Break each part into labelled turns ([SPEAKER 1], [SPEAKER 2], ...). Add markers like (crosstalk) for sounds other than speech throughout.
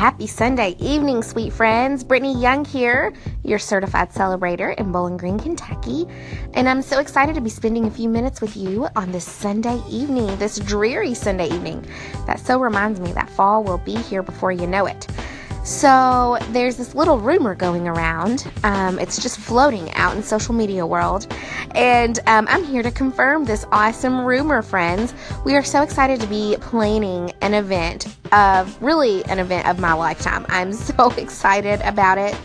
[SPEAKER 1] Happy Sunday evening, sweet friends. Brittany Young here, your certified celebrator in Bowling Green, Kentucky. And I'm so excited to be spending a few minutes with you on this Sunday evening, this dreary Sunday evening. That so reminds me that fall will be here before you know it. So there's this little rumor going around. Um, it's just floating out in social media world, and um, I'm here to confirm this awesome rumor, friends. We are so excited to be planning an event of really an event of my lifetime. I'm so (laughs) excited about it.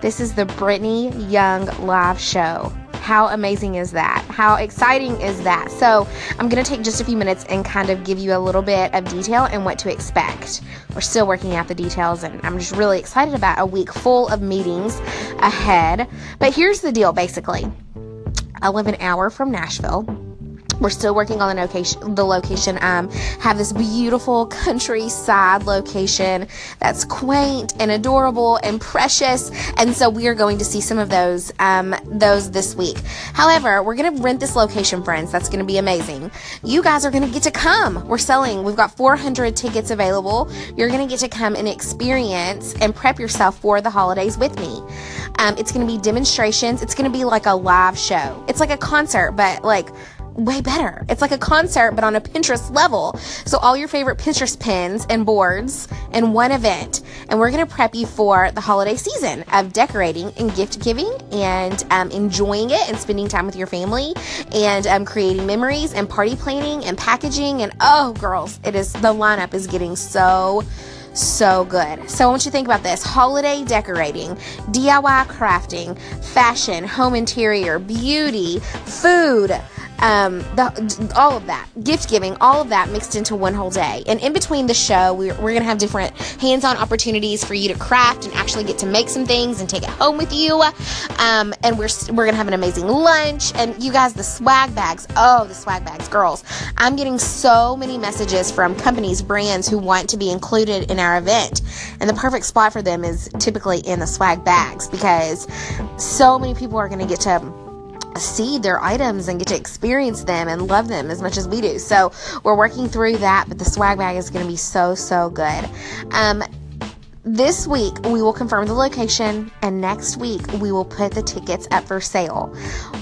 [SPEAKER 1] This is the Brittany Young live show. How amazing is that? How exciting is that? So, I'm going to take just a few minutes and kind of give you a little bit of detail and what to expect. We're still working out the details, and I'm just really excited about a week full of meetings ahead. But here's the deal basically I live an hour from Nashville we're still working on the location the location. Um, have this beautiful countryside location that's quaint and adorable and precious. And so we are going to see some of those um, those this week. However we're going to rent this location friends. That's going to be amazing. You guys are going to get to come. We're selling. We've got 400 tickets available. You're going to get to come and experience and prep yourself for the holidays with me. Um, it's going to be demonstrations. It's going to be like a live show. It's like a concert but like way better. It's like a concert, but on a Pinterest level. So, all your favorite Pinterest pins and boards in one event. And we're going to prep you for the holiday season of decorating and gift giving and um, enjoying it and spending time with your family and um, creating memories and party planning and packaging. And oh, girls, it is the lineup is getting so so good. So I want you to think about this holiday decorating, DIY crafting, fashion, home interior, beauty, food um, the, all of that, gift giving, all of that mixed into one whole day. And in between the show, we're, we're going to have different hands on opportunities for you to craft and actually get to make some things and take it home with you. Um, and we're, we're going to have an amazing lunch. And you guys, the swag bags oh, the swag bags, girls. I'm getting so many messages from companies, brands who want to be included in our event. And the perfect spot for them is typically in the swag bags because so many people are going to get to see their items and get to experience them and love them as much as we do. So we're working through that, but the swag bag is going to be so, so good. Um, this week we will confirm the location and next week we will put the tickets up for sale.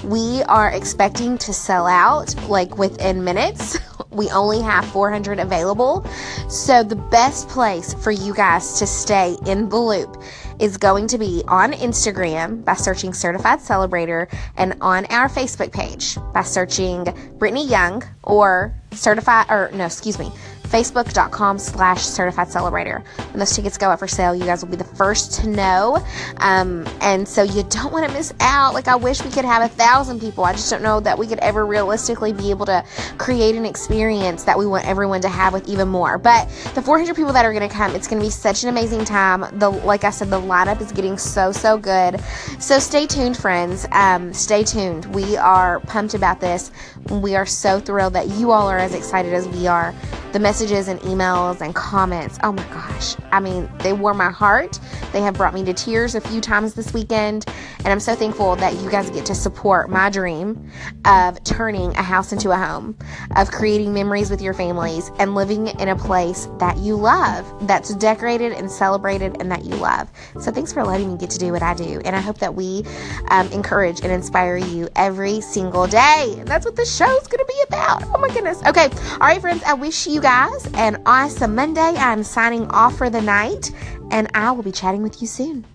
[SPEAKER 1] We are expecting to sell out like within minutes. (laughs) We only have 400 available. So the best place for you guys to stay in the loop is going to be on Instagram by searching Certified Celebrator and on our Facebook page by searching Brittany Young or Certified, or no, excuse me, facebook.com slash certified celebrator. When those tickets go up for sale, you guys will be the first to know. Um, and so you don't want to miss out. Like, I wish we could have a thousand people. I just don't know that we could ever realistically be able to create an experience that we want everyone to have with even more. But the 400 people that are going to come, it's going to be such an amazing time. The Like I said, the lineup is getting so, so good. So stay tuned, friends. Um, stay tuned. We are pumped about this. We are so thrilled that you all are as excited as we are the messages and emails and comments. Oh my gosh. I mean, they warm my heart. They have brought me to tears a few times this weekend. And I'm so thankful that you guys get to support my dream of turning a house into a home, of creating memories with your families, and living in a place that you love, that's decorated and celebrated, and that you love. So thanks for letting me get to do what I do. And I hope that we um, encourage and inspire you every single day. That's what the show's going to be about. Oh my goodness. Okay. All right, friends. I wish you guys an awesome Monday. I'm signing off for the night, and I will be chatting with you soon.